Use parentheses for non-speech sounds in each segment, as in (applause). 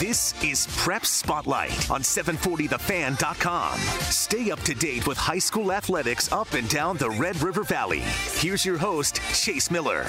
This is Prep Spotlight on 740thefan.com. Stay up to date with high school athletics up and down the Red River Valley. Here's your host, Chase Miller.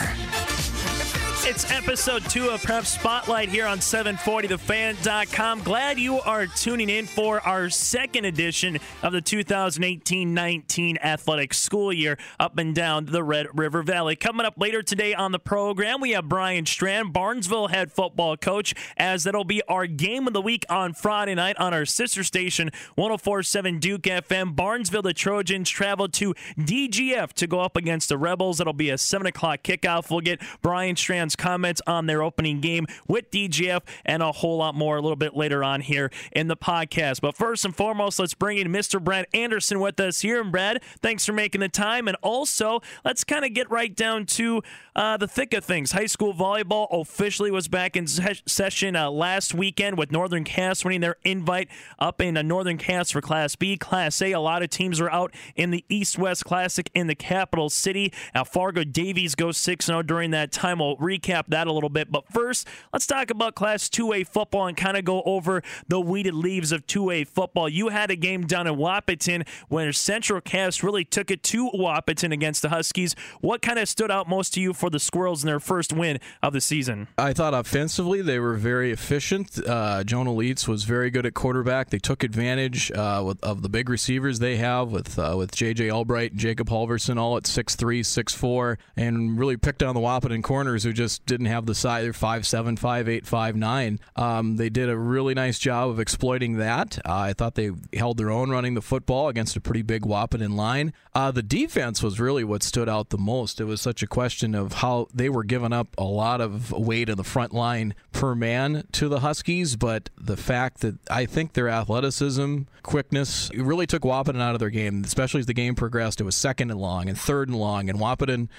It's episode two of Prep Spotlight here on 740thefan.com. Glad you are tuning in for our second edition of the 2018 19 athletic school year up and down the Red River Valley. Coming up later today on the program, we have Bryan Strand, Barnesville head football coach, as that'll be our game of the week on Friday night on our sister station, 1047 Duke FM. Barnesville, the Trojans travel to DGF to go up against the Rebels. It'll be a 7 o'clock kickoff. We'll get Bryan Strand's comments on their opening game with DGF and a whole lot more a little bit later on here in the podcast. But first and foremost, let's bring in Mr. Brad Anderson with us here. And Brad, thanks for making the time. And also, let's kind of get right down to uh, the thick of things. High school volleyball officially was back in se- session uh, last weekend with Northern Cass winning their invite up in uh, Northern Cass for Class B. Class A, a lot of teams are out in the East West Classic in the capital city. Now, Fargo Davies goes 6 0 during that time. We'll recap that a little bit. But first, let's talk about Class 2A football and kind of go over the weeded leaves of 2A football. You had a game down in Wahpeton where Central Cass really took it to Wahpeton against the Huskies. What kind of stood out most to you for the Squirrels in their first win of the season? I thought offensively they were very efficient. Uh, Jonah Leitz was very good at quarterback. They took advantage uh, of the big receivers they have with uh, with J.J. Albright and Jacob Halverson all at 6'3", 6'4", and really picked on the Wahpeton corners who just didn't have the size. They're 5'7", 5'8", 5'9". Um, they did a really nice job of exploiting that. Uh, I thought they held their own running the football against a pretty big Wahpeton line. Uh, the defense was really what stood out the most. It was such a question of how they were giving up a lot of weight in the front line per man to the Huskies, but the fact that I think their athleticism, quickness, really took Wahpeton out of their game, especially as the game progressed. It was second and long and third and long, and Wahpeton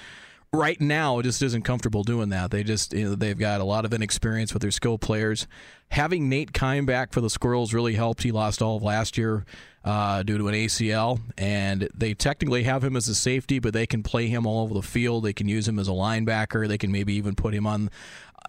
right now just isn't comfortable doing that. They just you know, they've got a lot of inexperience with their skill players. Having Nate Kime back for the Squirrels really helped. He lost all of last year uh, due to an ACL, and they technically have him as a safety, but they can play him all over the field. They can use him as a linebacker. They can maybe even put him on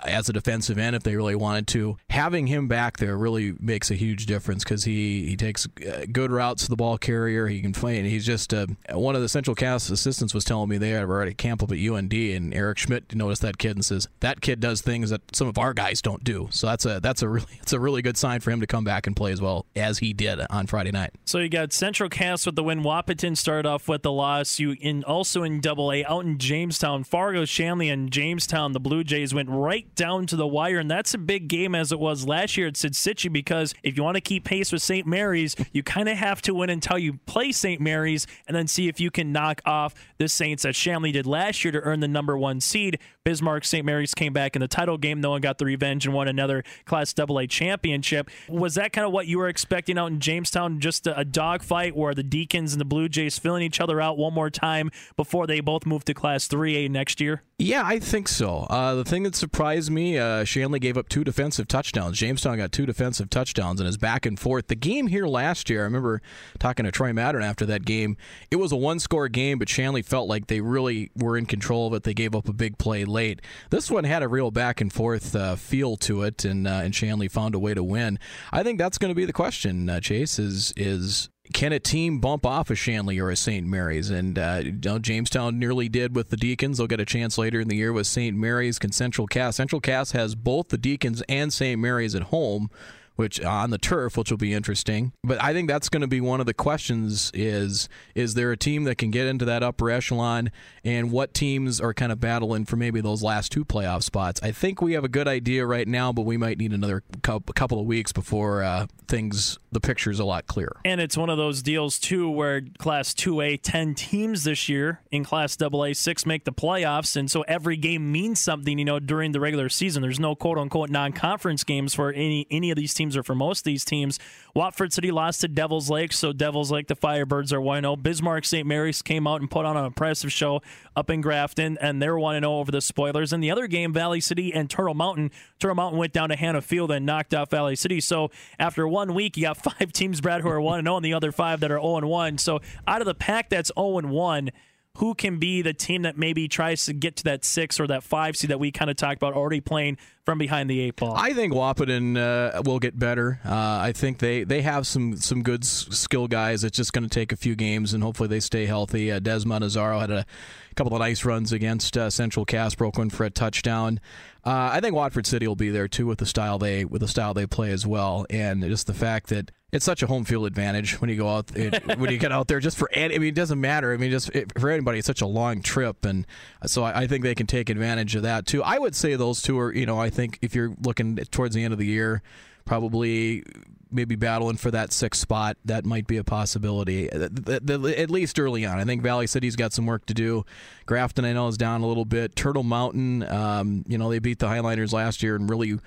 as a defensive end if they really wanted to. Having him back there really makes a huge difference because he, he takes uh, good routes to the ball carrier. He can play, and he's just uh, one of the Central Cass assistants was telling me they were at a up at UND, and Eric Schmidt noticed that kid and says that kid does things that some of our guys don't do. So that's a that's a really (laughs) it's a really good sign for him to come back and play as well as he did on Friday night. So you got Central Cass with the win. Wahpeton started off with the loss. You in also in Double A out in Jamestown, Fargo, Shanley, and Jamestown. The Blue Jays went right down to the wire, and that's a big game as it was last year at Sid Cichy because if you want to keep pace with St. Mary's, you kind of have to win until you play St. Mary's and then see if you can knock off the Saints that Shanley did last year to earn the number one seed. Bismarck St. Mary's came back in the title game. No one got the revenge and won another Class AA championship. Was that kind of what you were expecting out in Jamestown? Just a, a dogfight where the Deacons and the Blue Jays filling each other out one more time before they both move to Class 3A next year? Yeah, I think so. Uh, the thing that surprised me, uh, Shanley gave up two defensive touchdowns. Jamestown got two defensive touchdowns and is back and forth. The game here last year, I remember talking to Troy Mattern after that game. It was a one score game, but Shanley felt like they really were in control of it. They gave up a big play late. This one had a real back and forth uh, feel to it, and uh, and Shanley found a way to win. I think that's going to be the question, uh, Chase. Is is can a team bump off a Shanley or a St. Mary's? And uh, Jamestown nearly did with the Deacons. They'll get a chance later in the year with St. Mary's. Can Central Cass? Central Cass has both the Deacons and St. Mary's at home which on the turf, which will be interesting. But I think that's going to be one of the questions: is is there a team that can get into that upper echelon, and what teams are kind of battling for maybe those last two playoff spots? I think we have a good idea right now, but we might need another couple of weeks before uh, things the picture's a lot clearer. And it's one of those deals too where Class 2A 10 teams this year in Class Double A six make the playoffs and so every game means something, you know, during the regular season. There's no quote unquote non-conference games for any any of these teams or for most of these teams. Watford City lost to Devils Lake, so Devils Lake the Firebirds are 1-0. Bismarck St. Mary's came out and put on an impressive show up in Grafton and they're 1-0 over the Spoilers. And the other game Valley City and Turtle Mountain, Turtle Mountain went down to Hanna Field and knocked out Valley City. So after one week you got (laughs) five teams, Brad, who are 1 0, and the other five that are 0 1. So out of the pack that's 0 1, who can be the team that maybe tries to get to that six or that five seed that we kind of talked about already playing from behind the eight ball? I think Wahpeton uh, will get better. Uh, I think they, they have some some good skill guys. It's just going to take a few games, and hopefully they stay healthy. Uh, Desmond Azaro had a couple of nice runs against uh, Central Cass, broke one for a touchdown. Uh, I think Watford City will be there too with the style they with the style they play as well, and just the fact that it's such a home field advantage when you go out it, (laughs) when you get out there. Just for any, I mean, it doesn't matter. I mean, just it, for anybody, it's such a long trip, and so I, I, think they can take advantage of that too. I would say those two are, you know, I think if you're looking towards the end of the year, probably maybe battling for that sixth spot, that might be a possibility, at least early on. I think Valley City's got some work to do. Grafton, I know, is down a little bit. Turtle Mountain, um, you know, they beat the Highliners last year and really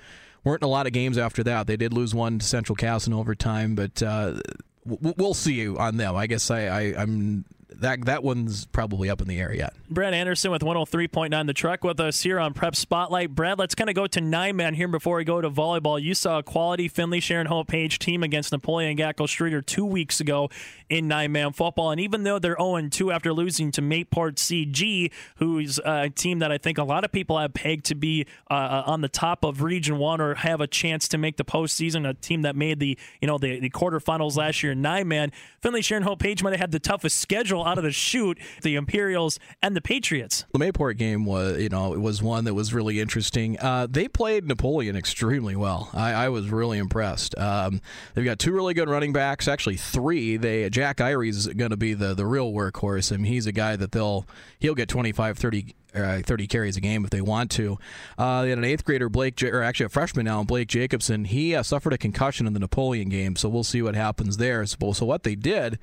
weren't a lot of games after that. They did lose one to Central Cass in overtime, but uh, we'll see you on them. I guess I, I, I'm that that one's probably up in the air yet. Brad Anderson with 103.9 The Truck with us here on Prep Spotlight. Brad, let's kind of go to nine man here before we go to volleyball. You saw a quality Finley Sharon Hope Page team against Napoleon Gackle Streeter two weeks ago in nine man football. And even though they're 0 2 after losing to Mayport CG, who's a team that I think a lot of people have pegged to be uh, uh, on the top of Region 1 or have a chance to make the postseason, a team that made the you know the, the quarterfinals last year in nine man, Finley Sharon Hope Page might have had the toughest schedule out of the shoot, the Imperials and the Patriots. The Mayport game was, you know, it was one that was really interesting. Uh, they played Napoleon extremely well. I, I was really impressed. Um, they've got two really good running backs, actually three. They Jack Irie's is going to be the the real workhorse. Mean, he's a guy that they'll he'll get 25, 30 uh, 30 carries a game if they want to. Uh, they had an eighth grader, Blake, or actually a freshman now, Blake Jacobson. He uh, suffered a concussion in the Napoleon game, so we'll see what happens there. So, so what they did and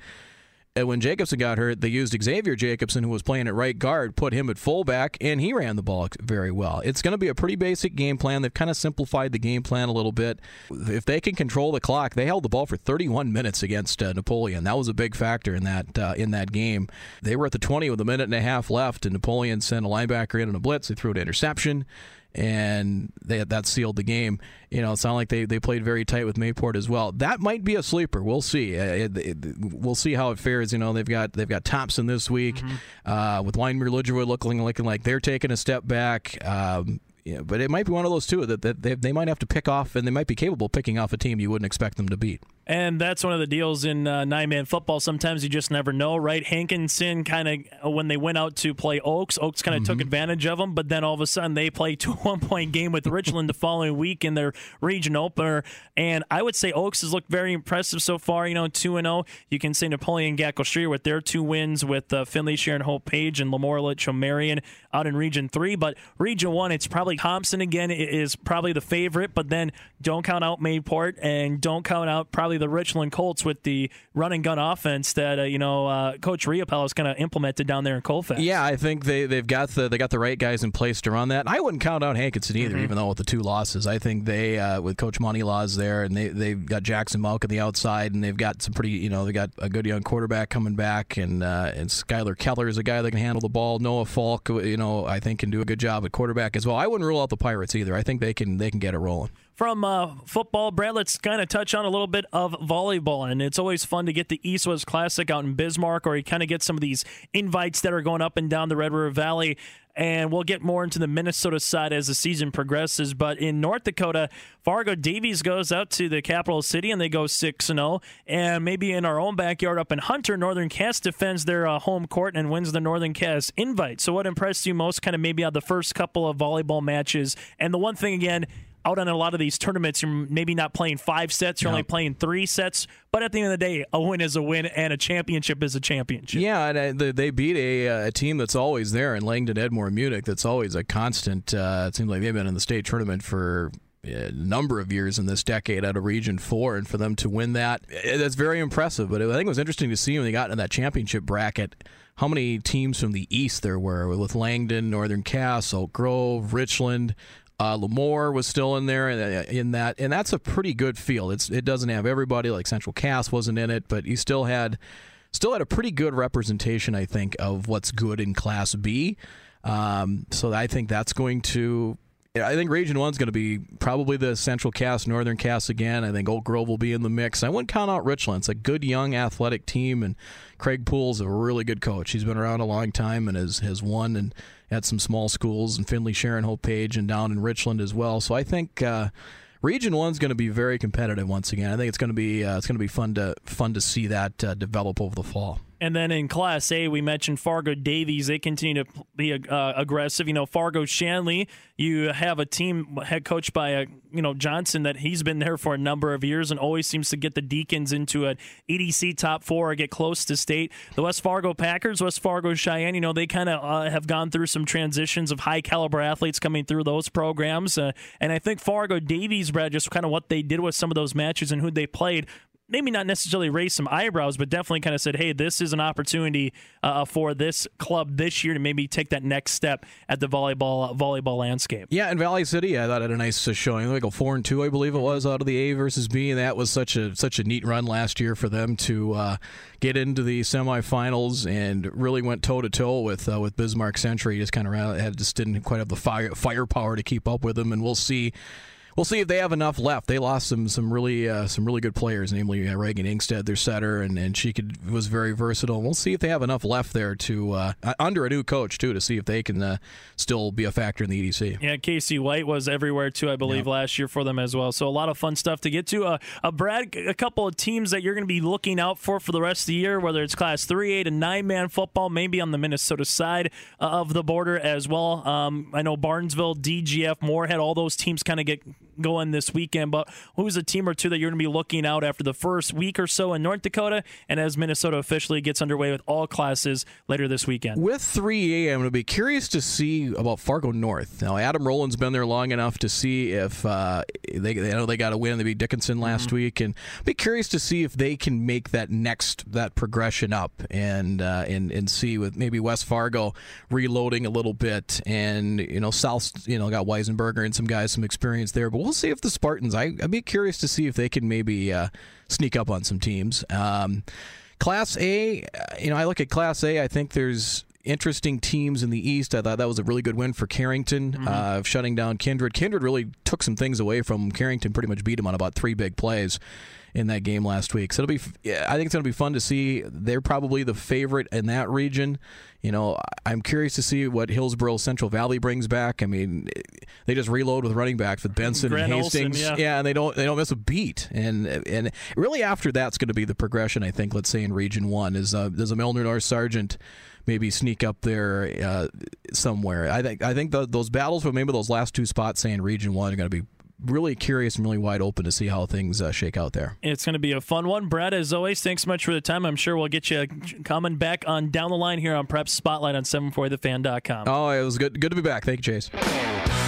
when Jacobson got hurt, they used Xavier Jacobson, who was playing at right guard, put him at fullback, and he ran the ball very well. It's going to be a pretty basic game plan. They've kind of simplified the game plan a little bit. If they can control the clock, they held the ball for 31 minutes against uh, Napoleon. That was a big factor in that uh, in that game. They were at the 20 with a minute and a half left, and Napoleon sent a linebacker in on a blitz. They threw an interception and they, that sealed the game. You know, it sounded like they, they played very tight with Mayport as well. That might be a sleeper. We'll see. Uh, it, it, we'll see how it fares. You know, they've got they've got Thompson this week mm-hmm. uh, with Wyndmere Lidgerwood looking looking like they're taking a step back. Um, yeah, but it might be one of those two that, that they, they might have to pick off, and they might be capable of picking off a team you wouldn't expect them to beat. And that's one of the deals in uh, nine man football. Sometimes you just never know, right? Hankinson kind of, when they went out to play Oaks, Oaks kind of mm-hmm. took advantage of them, but then all of a sudden they play to (laughs) one point game with Richland the following week in their region opener. And I would say Oaks has looked very impressive so far, you know, 2 and 0. You can say Napoleon Gackle Street with their two wins with uh, Finley Sharon Hope Page and Litchville Marion out in Region 3. But Region 1, it's probably Thompson again is probably the favorite, but then don't count out Mayport and don't count out probably the Richland Colts with the run and gun offense that uh, you know uh, Coach Riopel is kind of implemented down there in Colfax. Yeah, I think they they've got the they got the right guys in place to run that. I wouldn't count out Hankinson either, mm-hmm. even though with the two losses, I think they uh, with Coach Money Laws there, and they they've got Jackson Malk on the outside, and they've got some pretty you know they got a good young quarterback coming back, and uh, and Skylar Keller is a guy that can handle the ball. Noah Falk, you know, I think can do a good job at quarterback as well. I wouldn't rule out the Pirates either. I think they can they can get it rolling from uh, football, Brad, let's kind of touch on a little bit of volleyball. And it's always fun to get the East West Classic out in Bismarck, or you kind of get some of these invites that are going up and down the Red River Valley. And we'll get more into the Minnesota side as the season progresses. But in North Dakota, Fargo Davies goes out to the capital city and they go 6 0. And maybe in our own backyard up in Hunter, Northern Cass defends their uh, home court and wins the Northern Cass invite. So, what impressed you most, kind of maybe on the first couple of volleyball matches? And the one thing, again, out on a lot of these tournaments, you're maybe not playing five sets, you're only playing three sets. But at the end of the day, a win is a win, and a championship is a championship. Yeah, and uh, they beat a, uh, a team that's always there in Langdon, Edmore, Munich. That's always a constant. Uh, it seems like they've been in the state tournament for a number of years in this decade out of Region 4, and for them to win that, eh, that's very impressive. But I think it was interesting to see when they got in that championship bracket how many teams from the East there were with Langdon, Northern Cass, Oak Grove, Richland, uh, LaMoure was still in there uh, in that, and that's a pretty good field. It's it doesn't have everybody like Central Cass wasn't in it, but you still had still had a pretty good representation, I think, of what's good in Class B. Um, so I think that's going to I think Region One's going to be probably the Central Cass, Northern Cass again. I think Oak Grove will be in the mix. I wouldn't count out Richland. It's a good young athletic team, and Craig Poole's a really good coach. He's been around a long time and has has won and at some small schools and Finley, Sharon, Hope Page, and down in Richland as well. So I think. Uh, Region One's going to be very competitive once again. I think it's going to be uh, it's going to be fun to fun to see that uh, develop over the fall. And then in Class A, we mentioned Fargo Davies. They continue to be uh, aggressive. You know, Fargo Shanley. You have a team head coached by a uh, you know Johnson that he's been there for a number of years and always seems to get the Deacons into an EDC top four or get close to state. The West Fargo Packers, West Fargo Sheyenne. You know, they kind of uh, have gone through some transitions of high caliber athletes coming through those programs. Uh, and I think Fargo Davies, Brad, just kind of what they did with some of those matches and who they played maybe not necessarily raise some eyebrows, but definitely kind of said, hey, this is an opportunity uh, for this club this year to maybe take that next step at the volleyball uh, volleyball landscape. Yeah, in Valley City, I thought had a nice uh, showing, like a four and two, I believe it was, out of the A versus B, and that was such a such a neat run last year for them to uh, get into the semifinals and really went toe to toe with uh, with Bismarck Century. Just kind of had just didn't quite have the fire firepower to keep up with them, and we'll see we'll see if they have enough left. They lost some some really uh, some really good players, namely uh, Reagan Inkstead, their setter, and, and she could was very versatile. We'll see if they have enough left there to uh, under a new coach too to see if they can uh, still be a factor in the EDC. Yeah, Casey White was everywhere too, I believe, last year for them as well. So a lot of fun stuff to get to. Uh, uh, Brad, a couple of teams that you're going to be looking out for for the rest of the year, whether it's Class Three, Eight, and Nine man football, maybe on the Minnesota side of the border as well. Um, I know Barnesville, DGF, Moorhead, all those teams kind of get going this weekend. But who's a team or two that you're going to be looking out after the first week or so in North Dakota, and as Minnesota officially gets underway with all classes later this weekend? With 3A, I'm going to be curious to see about Fargo North. Now, Adam Rowland's been there long enough to see if uh, they, they know they got a win. They beat Dickinson last mm-hmm. week, and be curious to see if they can make that next that progression up and uh, and and see with maybe West Fargo reloading a little bit, and you know South, you know got Weisenberger and some guys some experience there, but we'll see if the Spartans. I, would be curious to see if they can maybe uh, sneak up on some teams. Um, Class A, uh, you know, I look at Class A. I think there's interesting teams in the East. I thought that was a really good win for Carrington, mm-hmm. uh, shutting down Kindred. Kindred really took some things away from Carrington. Pretty much beat him on about three big plays in that game last week. So it'll be, I think it's going to be fun to see. They're probably the favorite in that region. You know, I'm curious to see what Hillsboro Central Valley brings back. I mean, they just reload with running backs with Benson Grant and Hastings. Yeah. yeah, and they don't they don't miss a beat. And and really after that's going to be the progression. I think. Let's say in Region One is uh, does a Milnor North Sargent maybe sneak up there uh, somewhere. I think I think the, those battles for maybe those last two spots, say in Region One, are going to be really curious and really wide open to see how things uh, shake out there. It's going to be a fun one. Brad, as always, thanks so much for the time. I'm sure we'll get you coming back on down the line here on Prep Spotlight on 740thefan.com. Oh, it was good. Good to be back. Thank you, Chase.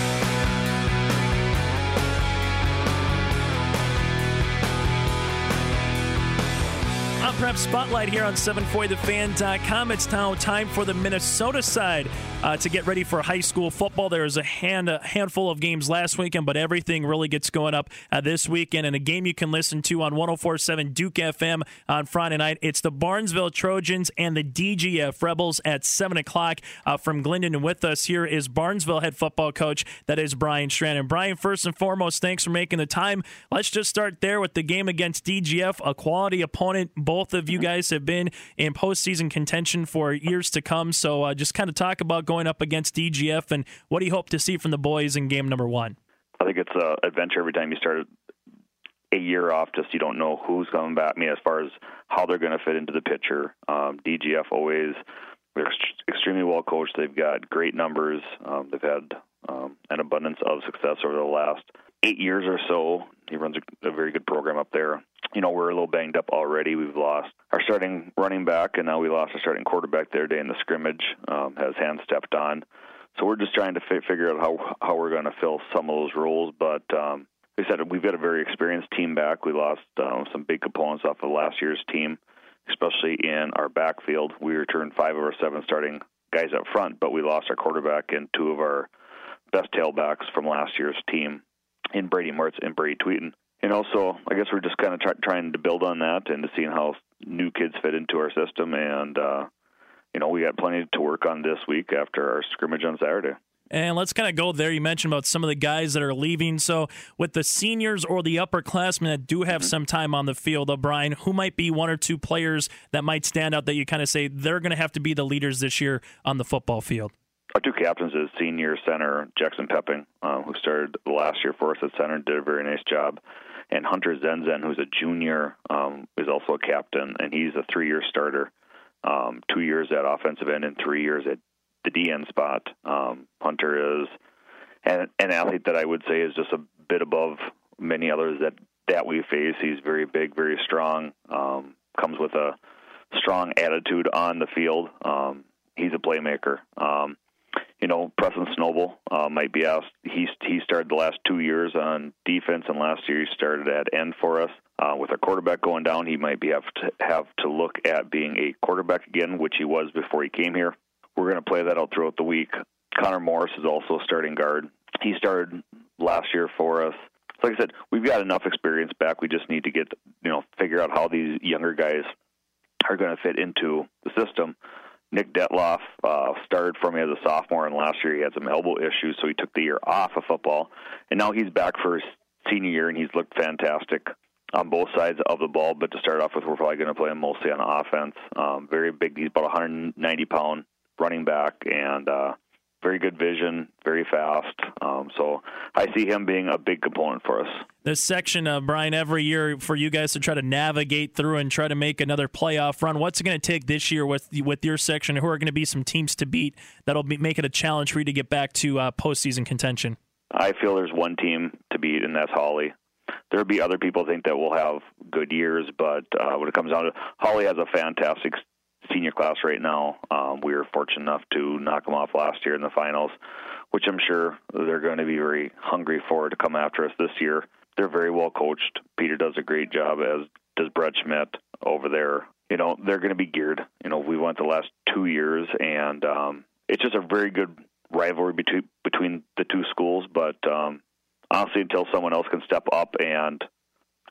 Prep Spotlight here on 740thefan.com. It's now time for the Minnesota side uh, to get ready for high school football. There was a, hand, a handful of games last weekend, but everything really gets going up uh, this weekend. And a game you can listen to on 1047 Duke FM on Friday night. It's the Barnesville Trojans and the DGF Rebels at 7 o'clock uh, from Glyndon. And with us here is Barnesville head football coach, that is Bryan Strand. Bryan, first and foremost, thanks for making the time. Let's just start there with the game against DGF, a quality opponent, both of you guys have been in postseason contention for years to come. So uh, just kind of talk about going up against DGF and what do you hope to see from the boys in game number one? I think it's an adventure every time you start a year off. Just you don't know who's coming back. I mean, as far as how they're going to fit into the picture, um, DGF always they're extremely well coached. They've got great numbers. Um, they've had um, an abundance of success over the last eight years or so. He runs a, a very good program up there you know, we're a little banged up already. We've lost our starting running back, and now we lost our starting quarterback the other day in the scrimmage. Um, has hand stepped on, so we're just trying to fi- figure out how how we're going to fill some of those roles. But um, I said, we've got a very experienced team back. We lost um, some big components off of last year's team, especially in our backfield. We returned five of our seven starting guys up front, but we lost our quarterback and two of our best tailbacks from last year's team in Brady Mertz and Brady Tweeten and also I guess we're just kind of try, trying to build on that and to seeing how new kids fit into our system. And uh, you know, we got plenty to work on this week after our scrimmage on Saturday. And let's kind of go there. You mentioned about some of the guys that are leaving. So, with the seniors or the upperclassmen that do have some time on the field, O'Brien, who might be one or two players that might stand out that you kind of say they're going to have to be the leaders this year on the football field? Our two captains is senior center Jackson Pepping, uh, who started last year for us at center and did a very nice job. And Hunter Zenzen, who's a junior, um, is also a captain, and he's a three year starter. Um, two years at offensive end and three years at the DN spot. Um, Hunter is an, an athlete that I would say is just a bit above many others that that we face. He's very big, very strong. Um, comes with a strong attitude on the field. Um, he's a playmaker. Um, you know, Preston Snowball uh, might be asked. He he started the last two years on defense, and last year he started at end for us. Uh, with our quarterback going down, he might be have to have to look at being a quarterback again, which he was before he came here. We're going to play that out throughout the week. Connor Morris is also starting guard. He started last year for us. Like I said, we've got enough experience back. We just need to get you know figure out how these younger guys are going to fit into the system. Nick Detloff uh, started for me as a sophomore, and last year he had some elbow issues, so he took the year off of football. And now he's back for his senior year, and he's looked fantastic on both sides of the ball. But to start off with, we're probably going to play him mostly on offense. Um, very big. He's about 190 pound running back, and uh, very good vision, very fast. Um, so I see him being a big component for us. This section, uh, Bryan, every year for you guys to try to navigate through and try to make another playoff run. What's it going to take this year with with your section? Who are going to be some teams to beat that'll be, make it a challenge for you to get back to uh, postseason contention? I feel there's one team to beat, and that's Hawley. There'll be other people think that we'll have good years, but uh, when it comes down to Hawley, has a fantastic senior class right now. Um, we were fortunate enough to knock them off last year in the finals, which I'm sure they're going to be very hungry for to come after us this year. They're very well coached. Peter does a great job, as does Brett Schmidt over there. You know, they're going to be geared. You know, we went the last two years, and um, it's just a very good rivalry between between the two schools. But um, honestly, until someone else can step up and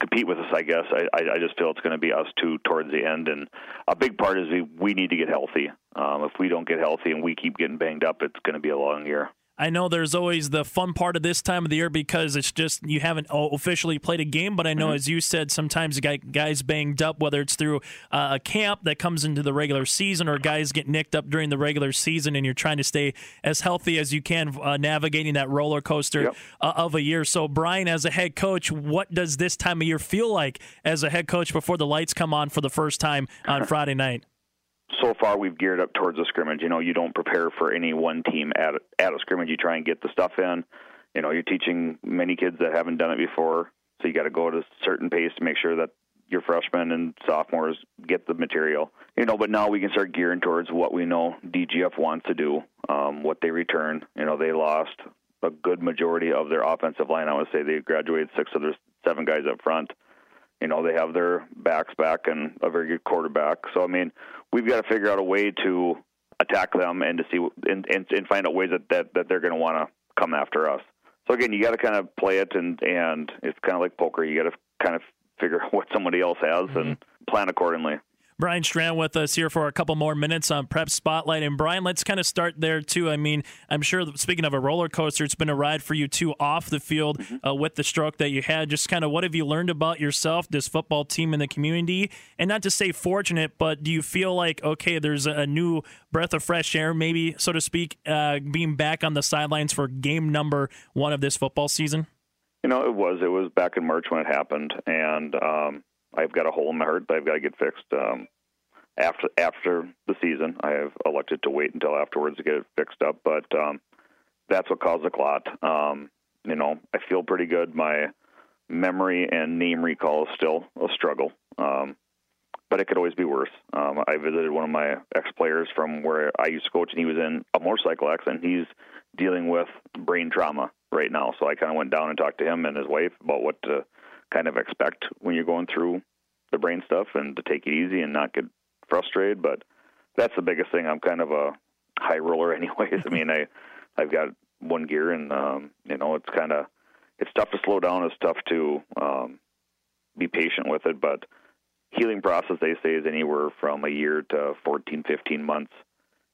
compete with us, I guess. I, I I just feel it's going to be us two towards the end, and a big part is we we need to get healthy. Um, if we don't get healthy and we keep getting banged up, it's going to be a long year. I know there's always the fun part of this time of the year because it's just you haven't officially played a game, but I know, mm-hmm. as you said, sometimes guys banged up, whether it's through uh, a camp that comes into the regular season or guys get nicked up during the regular season, and you're trying to stay as healthy as you can, uh, navigating that roller coaster yep. uh, of a year. So, Bryan, as a head coach, what does this time of year feel like as a head coach before the lights come on for the first time on (laughs) Friday night? So far we've geared up towards a scrimmage. You know, you don't prepare for any one team at at a scrimmage. You try and get the stuff in. You know, you're teaching many kids that haven't done it before, so you got to go at a certain pace to make sure that your freshmen and sophomores get the material. You know, but now we can start gearing towards what we know DGF wants to do, um, what they return. You know, they lost a good majority of their offensive line. I would say they graduated six of their seven guys up front you know they have their backs back and a very good quarterback. So I mean, we've got to figure out a way to attack them and to see and and, and find out ways that that, that they're going to want to come after us. So again, you got to kind of play it and and it's kind of like poker. You got to kind of figure (laughs) out what somebody else has mm-hmm. and plan accordingly. Bryan Strand with us here for a couple more minutes on Prep Spotlight. And Bryan, let's kind of start there too. I mean, I'm sure speaking of a roller coaster, it's been a ride for you too off the field mm-hmm. uh, with the stroke that you had. Just kind of what have you learned about yourself, this football team, and the community? And not to say fortunate, but do you feel like okay, there's a new breath of fresh air, maybe so to speak, uh, being back on the sidelines for game number one of this football season? You know, it was. It was back in March when it happened, and um, I've got a hole in my heart that I've got to get fixed. Um, after after the season, I have elected to wait until afterwards to get it fixed up. But um, that's what caused the clot. Um, you know, I feel pretty good. My memory and name recall is still a struggle, um, but it could always be worse. Um, I visited one of my ex players from where I used to coach, and he was in a motorcycle accident. He's dealing with brain trauma right now. So I kind of went down and talked to him and his wife about what to kind of expect when you're going through the brain stuff and to take it easy and not get frustrated. But that's the biggest thing. I'm kind of a high roller, (laughs) anyways. I mean, I I've got one gear, and um, you know, it's kind of it's tough to slow down. It's tough to um, be patient with it, but healing process they say is anywhere from a year to 14, 15 months.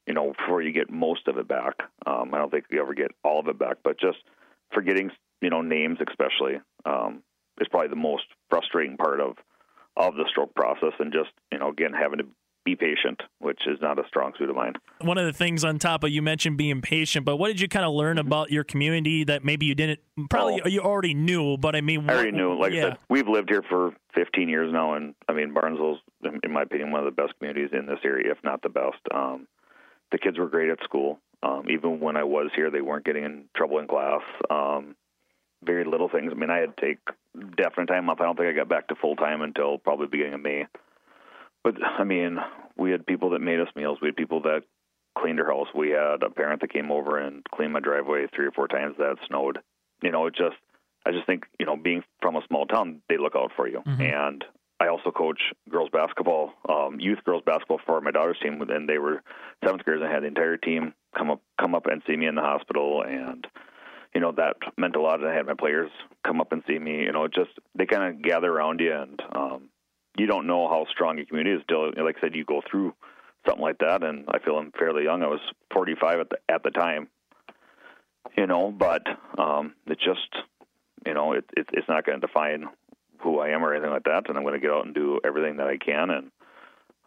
you know, before you get most of it back. Um, I don't think you ever get all of it back, but just forgetting, you know, names especially um, is probably the most frustrating part of of the stroke process, and just you know, again, having to be patient, which is not a strong suit of mine. One of the things on top of you mentioned being patient, but what did you kind of learn about your community that maybe you didn't probably Oh. you already knew, but I mean, I already knew. Like yeah. I said, we've lived here for 15 years now, and I mean, Barnesville's, in in my opinion, one of the best communities in this area, if not the best. Um, the kids were great at school. Um, even when I was here, they weren't getting in trouble in class. Um, very little things. I mean, I had to take definite time off. I don't think I got back to full time until probably beginning of May. But I mean, we had people that made us meals. We had people that cleaned our house. We had a parent that came over and cleaned my driveway three or four times that it snowed. You know, it just I just think, you know, being from a small town, they look out for you. And I also coach girls basketball, um, youth girls basketball for my daughter's team, and they were seventh graders. I had the entire team come up, come up and see me in the hospital, and you know that meant a lot. I had my players come up and see me. You know, just they kind of gather around you, and um, you don't know how strong your community is until, like I said, you go through something like that. And I feel I'm fairly young. I was 45 at the at the time, you know, but um, it just, you know, it, it it's not going to define who I am or anything like that. And I'm going to get out and do everything that I can. And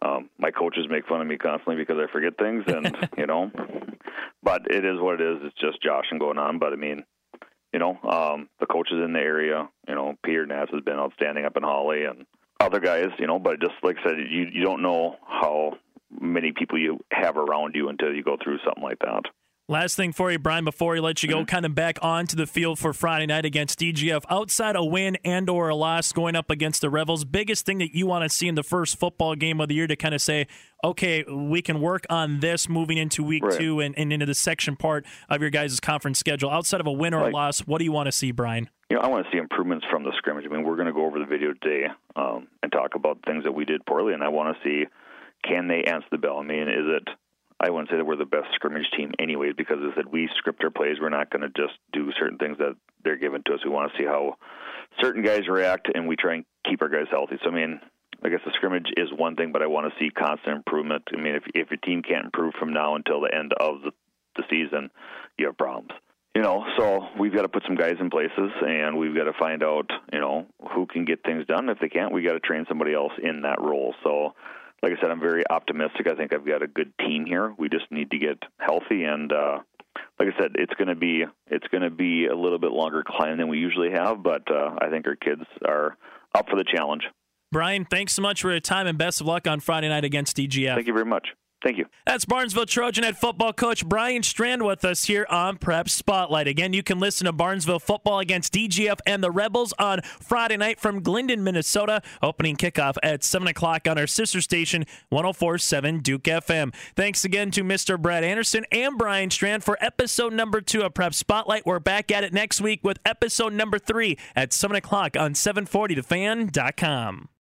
um, my coaches make fun of me constantly because I forget things, and (laughs) you know, but it is what it is. It's just Josh and going on. But I mean, you know, um, the coaches in the area, you know, Peter Nass has been outstanding up in Hawley, and other guys, you know. But just like I said, you you don't know how many people you have around you until you go through something like that. Last thing for you, Bryan, before we let you Mm-hmm. go, kind of back onto the field for Friday night against DGF. Outside a win and or a loss going up against the Rebels, biggest thing that you want to see in the first football game of the year to kind of say, okay, we can work on this moving into week Right. two and, and into the section part of your guys' conference schedule. Outside of a win or a loss, what do you want to see, Bryan? you know, I want to see improvements from the scrimmage. I mean, we're going to go over the video today um, and talk about things that we did poorly, and I want to see can they answer the bell. I mean, is it? I wouldn't say that we're the best scrimmage team, anyways, because as I we script our plays. We're not going to just do certain things that they're given to us. We want to see how certain guys react, and we try and keep our guys healthy. So, I mean, I guess the scrimmage is one thing, but I want to see constant improvement. I mean, if if your team can't improve from now until the end of the, the season, you have problems you know, so we've got to put some guys in places, and we've got to find out, you know, who can get things done. If they can't, we got to train somebody else in that role. So, like I said, I'm very optimistic. I think I've got a good team here. We just need to get healthy, and uh, like I said, it's going to be it's going to be a little bit longer climb than we usually have, but uh, I think our kids are up for the challenge. Bryan, thanks so much for your time and best of luck on Friday night against DGF. Thank you very much. Thank you. That's Barnesville Trojan head football coach Bryan Strand with us here on Prep Spotlight. Again, you can listen to Barnesville football against DGF and the Rebels on Friday night from Glyndon, Minnesota. Opening kickoff at 7 o'clock on our sister station, 1047 Duke FM. Thanks again to Mr. Brad Anderson and Bryan Strand for episode number two of Prep Spotlight. We're back at it next week with episode number three at 7 o'clock on 740thefan.com.